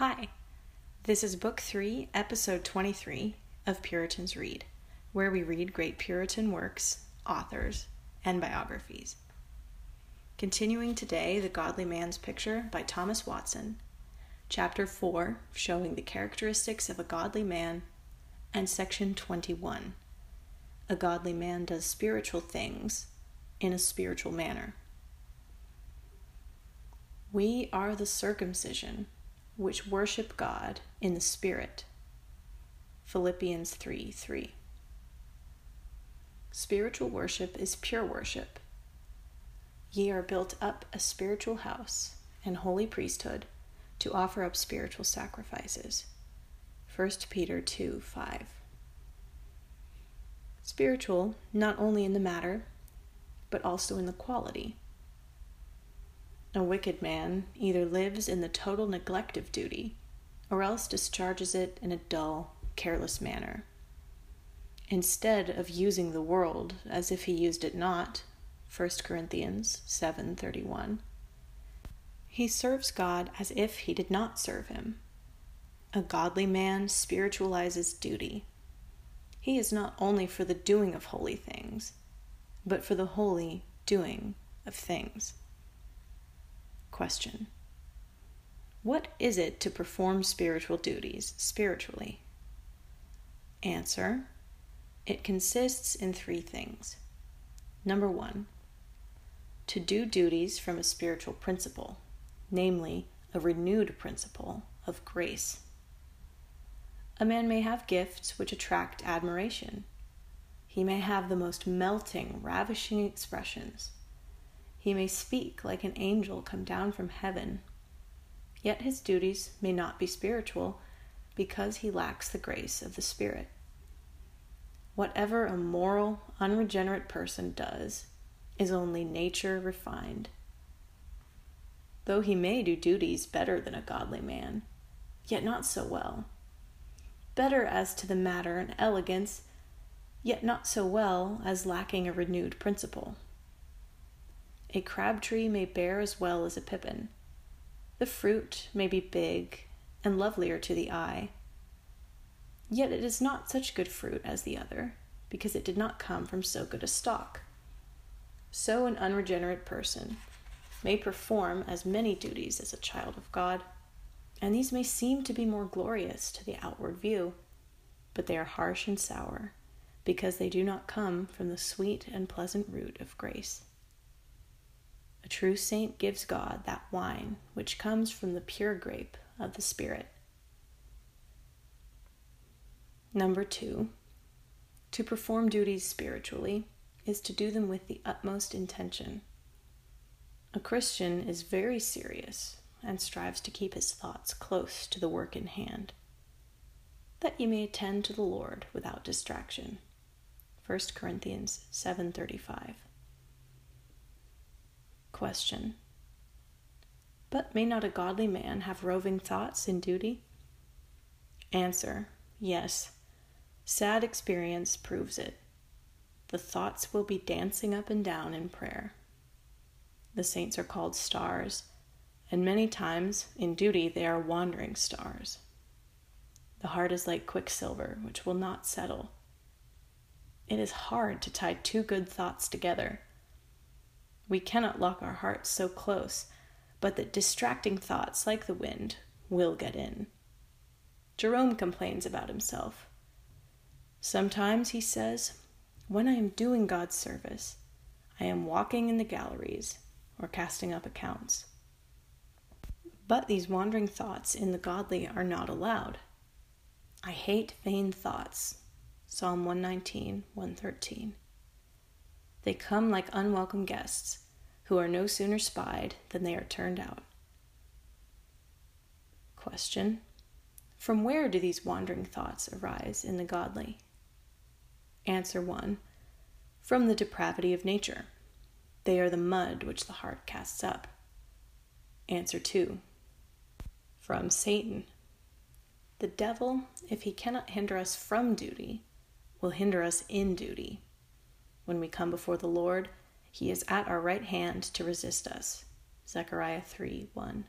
Hi, this is Book 3, Episode 23 of Puritans Read, where we read great Puritan works, authors, and biographies. Continuing today, The Godly Man's Picture by Thomas Watson, Chapter 4, showing the characteristics of a godly man, and Section 21, A Godly Man Does Spiritual Things in a Spiritual Manner. We are the circumcision which worship God in the Spirit. Philippians 3 3. Spiritual worship is pure worship. Ye are built up a spiritual house and holy priesthood to offer up spiritual sacrifices. 1 Peter 2 5. Spiritual not only in the matter, but also in the quality. A wicked man either lives in the total neglect of duty or else discharges it in a dull, careless manner. Instead of using the world as if he used it not, 1 Corinthians 7:31, he serves God as if he did not serve him. A godly man spiritualizes duty. He is not only for the doing of holy things, but for the holy doing of things. Question What is it to perform spiritual duties spiritually? Answer It consists in three things. Number one, to do duties from a spiritual principle, namely, a renewed principle of grace. A man may have gifts which attract admiration. He may have the most melting, ravishing expressions. He may speak like an angel come down from heaven. Yet his duties may not be spiritual because he lacks the grace of the Spirit. Whatever a moral, unregenerate person does is only nature refined. Though he may do duties better than a godly man, yet not so well. Better as to the matter and elegance, yet not so well as lacking a renewed principle. A crab tree may bear as well as a pippin. The fruit may be big and lovelier to the eye. Yet it is not such good fruit as the other, because it did not come from so good a stock. So an unregenerate person may perform as many duties as a child of God, and these may seem to be more glorious to the outward view, but they are harsh and sour, because they do not come from the sweet and pleasant root of grace. A true saint gives God that wine which comes from the pure grape of the Spirit. Number two, to perform duties spiritually is to do them with the utmost intention. A Christian is very serious and strives to keep his thoughts close to the work in hand, that he may attend to the Lord without distraction. 1 Corinthians 7:35 Question. But may not a godly man have roving thoughts in duty? Answer. Yes. Sad experience proves it. The thoughts will be dancing up and down in prayer. The saints are called stars, and many times in duty they are wandering stars. The heart is like quicksilver, which will not settle. It is hard to tie two good thoughts together we cannot lock our hearts so close, but that distracting thoughts, like the wind, will get in. Jerome complains about himself. Sometimes, he says, when I am doing God's service, I am walking in the galleries or casting up accounts. But these wandering thoughts in the godly are not allowed. I hate vain thoughts. Psalm 119, 113. They come like unwelcome guests, who are no sooner spied than they are turned out. Question From where do these wandering thoughts arise in the godly? Answer 1 From the depravity of nature. They are the mud which the heart casts up. Answer 2 From Satan. The devil, if he cannot hinder us from duty, will hinder us in duty. When we come before the Lord, he is at our right hand to resist us. Zechariah 3 1.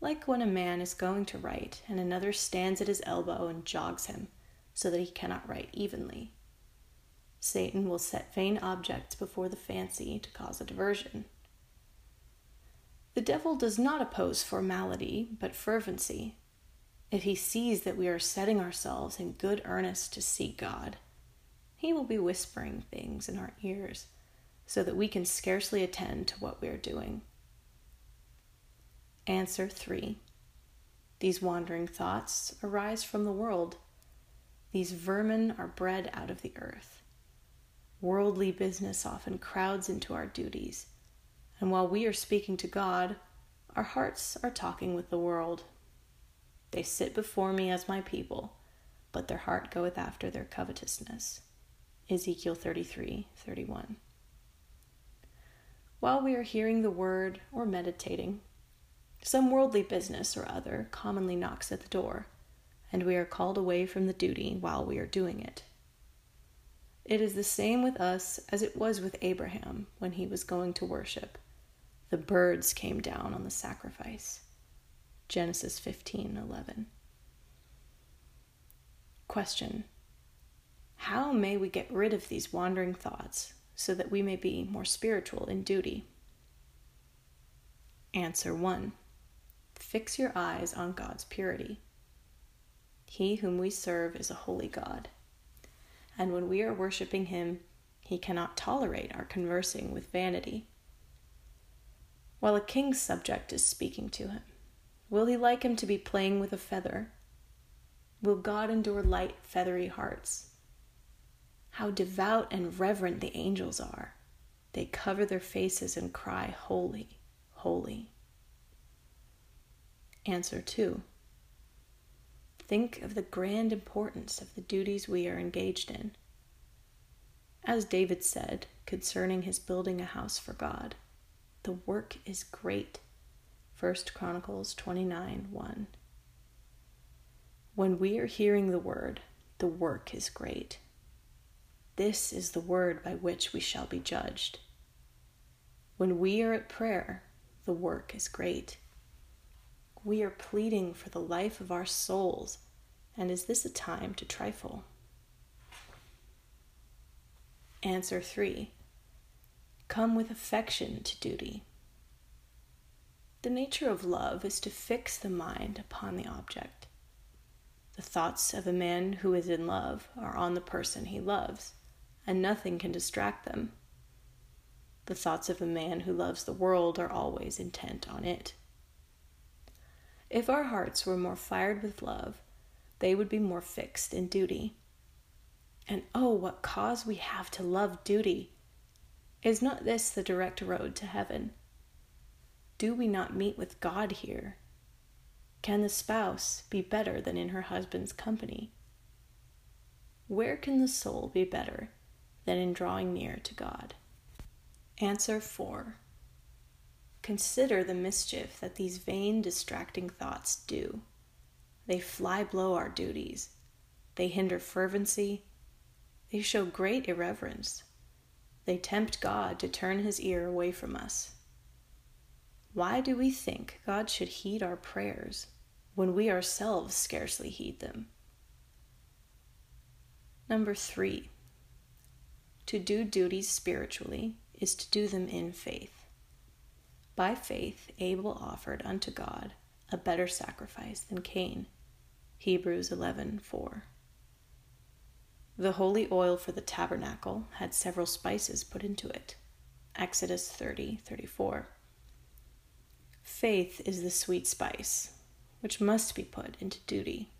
like when a man is going to write and another stands at his elbow and jogs him so that he cannot write evenly. Satan will set vain objects before the fancy to cause a diversion. The devil does not oppose formality, but fervency. If he sees that we are setting ourselves in good earnest to seek God, he will be whispering things in our ears so that we can scarcely attend to what we are doing. Answer 3. These wandering thoughts arise from the world. These vermin are bred out of the earth. Worldly business often crowds into our duties, and while we are speaking to God, our hearts are talking with the world. They sit before me as my people, but their heart goeth after their covetousness. Ezekiel 33 31. While we are hearing the word or meditating, some worldly business or other commonly knocks at the door, and we are called away from the duty while we are doing it. It is the same with us as it was with Abraham when he was going to worship. The birds came down on the sacrifice. Genesis 15:11. Question: How may we get rid of these wandering thoughts so that we may be more spiritual in duty? Answer 1. Fix your eyes on God's purity. He whom we serve is a holy God, and when we are worshiping Him, He cannot tolerate our conversing with vanity. While a king's subject is speaking to him, will he like him to be playing with a feather? Will God endure light, feathery hearts? How devout and reverent the angels are! They cover their faces and cry, Holy, holy. Answer 2. Think of the grand importance of the duties we are engaged in. As David said concerning his building a house for God, the work is great. 1 Chronicles 29 1. When we are hearing the word, the work is great. This is the word by which we shall be judged. When we are at prayer, the work is great. We are pleading for the life of our souls, and is this a time to trifle? Answer 3. Come with affection to duty. The nature of love is to fix the mind upon the object. The thoughts of a man who is in love are on the person he loves, and nothing can distract them. The thoughts of a man who loves the world are always intent on it. If our hearts were more fired with love, they would be more fixed in duty. And oh, what cause we have to love duty! Is not this the direct road to heaven? Do we not meet with God here? Can the spouse be better than in her husband's company? Where can the soul be better than in drawing near to God? Answer 4. Consider the mischief that these vain, distracting thoughts do. They fly below our duties. They hinder fervency. They show great irreverence. They tempt God to turn his ear away from us. Why do we think God should heed our prayers when we ourselves scarcely heed them? Number three, to do duties spiritually is to do them in faith. By faith, Abel offered unto God a better sacrifice than Cain. Hebrews 11:4. The holy oil for the tabernacle had several spices put into it. Exodus 30:34. Faith is the sweet spice, which must be put into duty.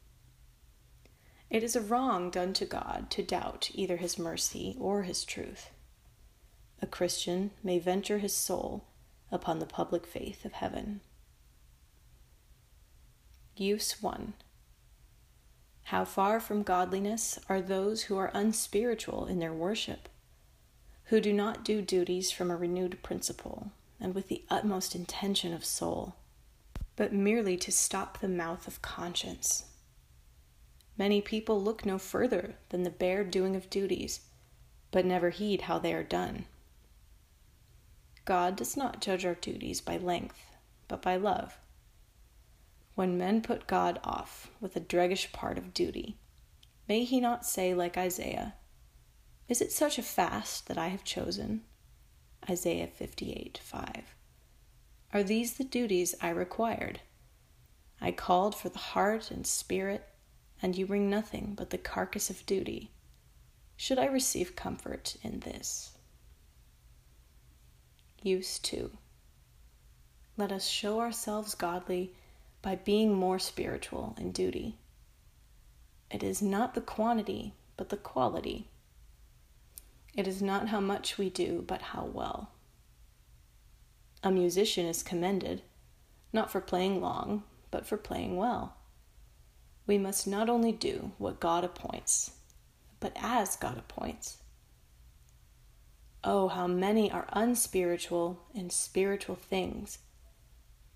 It is a wrong done to God to doubt either his mercy or his truth. A Christian may venture his soul upon the public faith of heaven. Use 1. How far from godliness are those who are unspiritual in their worship, who do not do duties from a renewed principle and with the utmost intention of soul, but merely to stop the mouth of conscience. Many people look no further than the bare doing of duties, but never heed how they are done. God does not judge our duties by length, but by love. When men put God off with a dreggish part of duty, may he not say, like Isaiah, Is it such a fast that I have chosen? Isaiah 58 5. Are these the duties I required? I called for the heart and spirit, and you bring nothing but the carcass of duty. Should I receive comfort in this? Use 2. Let us show ourselves godly by being more spiritual in duty. It is not the quantity, but the quality. It is not how much we do, but how well. A musician is commended, not for playing long, but for playing well. We must not only do what God appoints, but as God appoints. Oh, how many are unspiritual in spiritual things!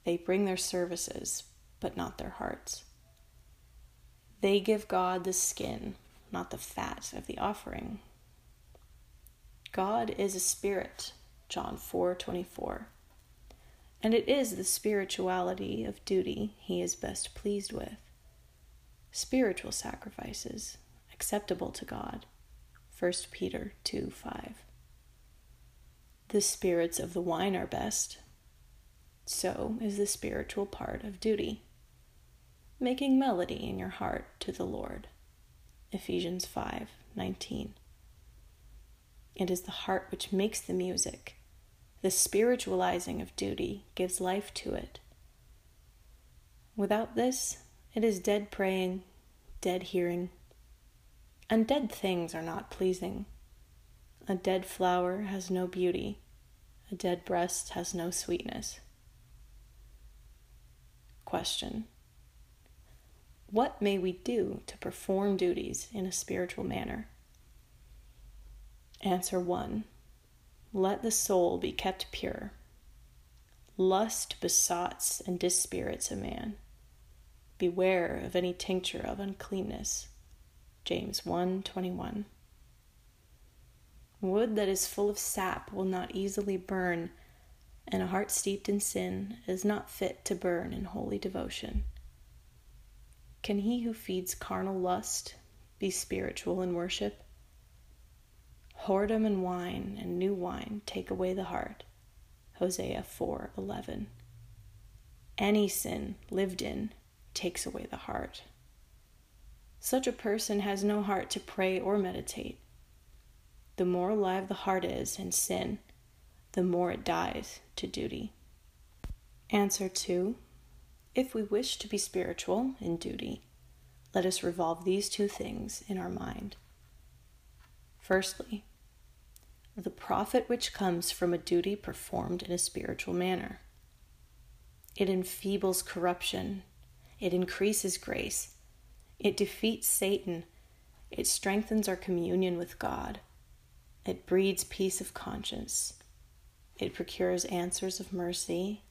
They bring their services, but not their hearts. They give God the skin, not the fat of the offering. God is a spirit, John 4:24 and it is the spirituality of duty he is best pleased with. Spiritual sacrifices, acceptable to God. 1 Peter 2 5. The spirits of the wine are best. So is the spiritual part of duty. Making melody in your heart to the Lord. Ephesians 5 19. It is the heart which makes the music the spiritualizing of duty gives life to it. Without this, it is dead praying, dead hearing. And dead things are not pleasing. A dead flower has no beauty, a dead breast has no sweetness. Question What may we do to perform duties in a spiritual manner? Answer 1 let the soul be kept pure. Lust besots and dispirits a man. Beware of any tincture of uncleanness. James 1:21. Wood that is full of sap will not easily burn, and a heart steeped in sin is not fit to burn in holy devotion. Can he who feeds carnal lust be spiritual in worship? Whoredom and wine and new wine take away the heart. Hosea 4:11. Any sin lived in takes away the heart. Such a person has no heart to pray or meditate. The more alive the heart is in sin, the more it dies to duty. Answer 2. If we wish to be spiritual in duty, let us revolve these two things in our mind. Firstly, the profit which comes from a duty performed in a spiritual manner. It enfeebles corruption, it increases grace, it defeats Satan, it strengthens our communion with God, it breeds peace of conscience, it procures answers of mercy,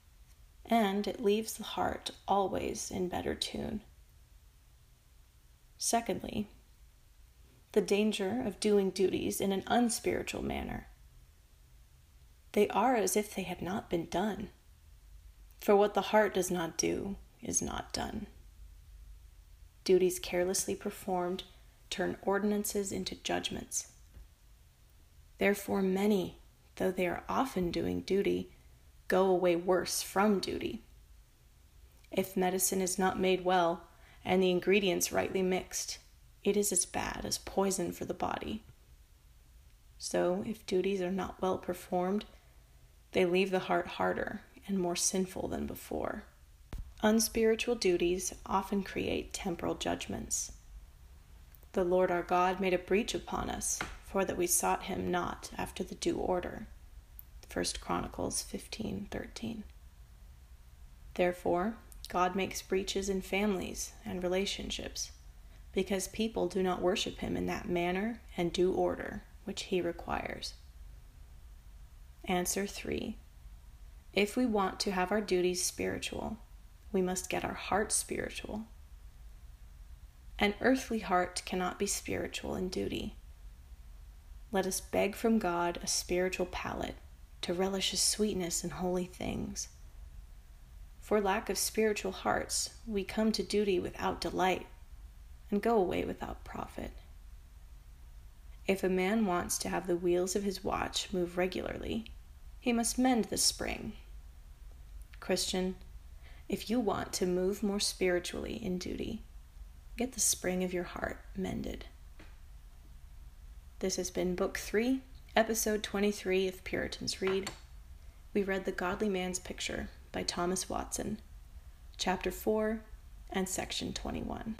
and it leaves the heart always in better tune. Secondly, the danger of doing duties in an unspiritual manner. They are as if they had not been done. For what the heart does not do is not done. Duties carelessly performed turn ordinances into judgments. Therefore, many, though they are often doing duty, go away worse from duty. If medicine is not made well and the ingredients rightly mixed, it is as bad as poison for the body. So, if duties are not well performed, they leave the heart harder and more sinful than before. Unspiritual duties often create temporal judgments. The Lord our God made a breach upon us, for that we sought him not after the due order. 1 Chronicles 15:13. Therefore, God makes breaches in families and relationships because people do not worship him in that manner and due order which he requires. Answer 3. If we want to have our duties spiritual, we must get our heart spiritual. An earthly heart cannot be spiritual in duty. Let us beg from God a spiritual palate to relish his sweetness in holy things. For lack of spiritual hearts, we come to duty without delight and go away without profit. If a man wants to have the wheels of his watch move regularly, he must mend the spring. Christian, if you want to move more spiritually in duty, get the spring of your heart mended. This has been Book 3, Episode 23 of Puritans Read. We read The Godly Man's Picture by Thomas Watson, Chapter 4 and Section 21.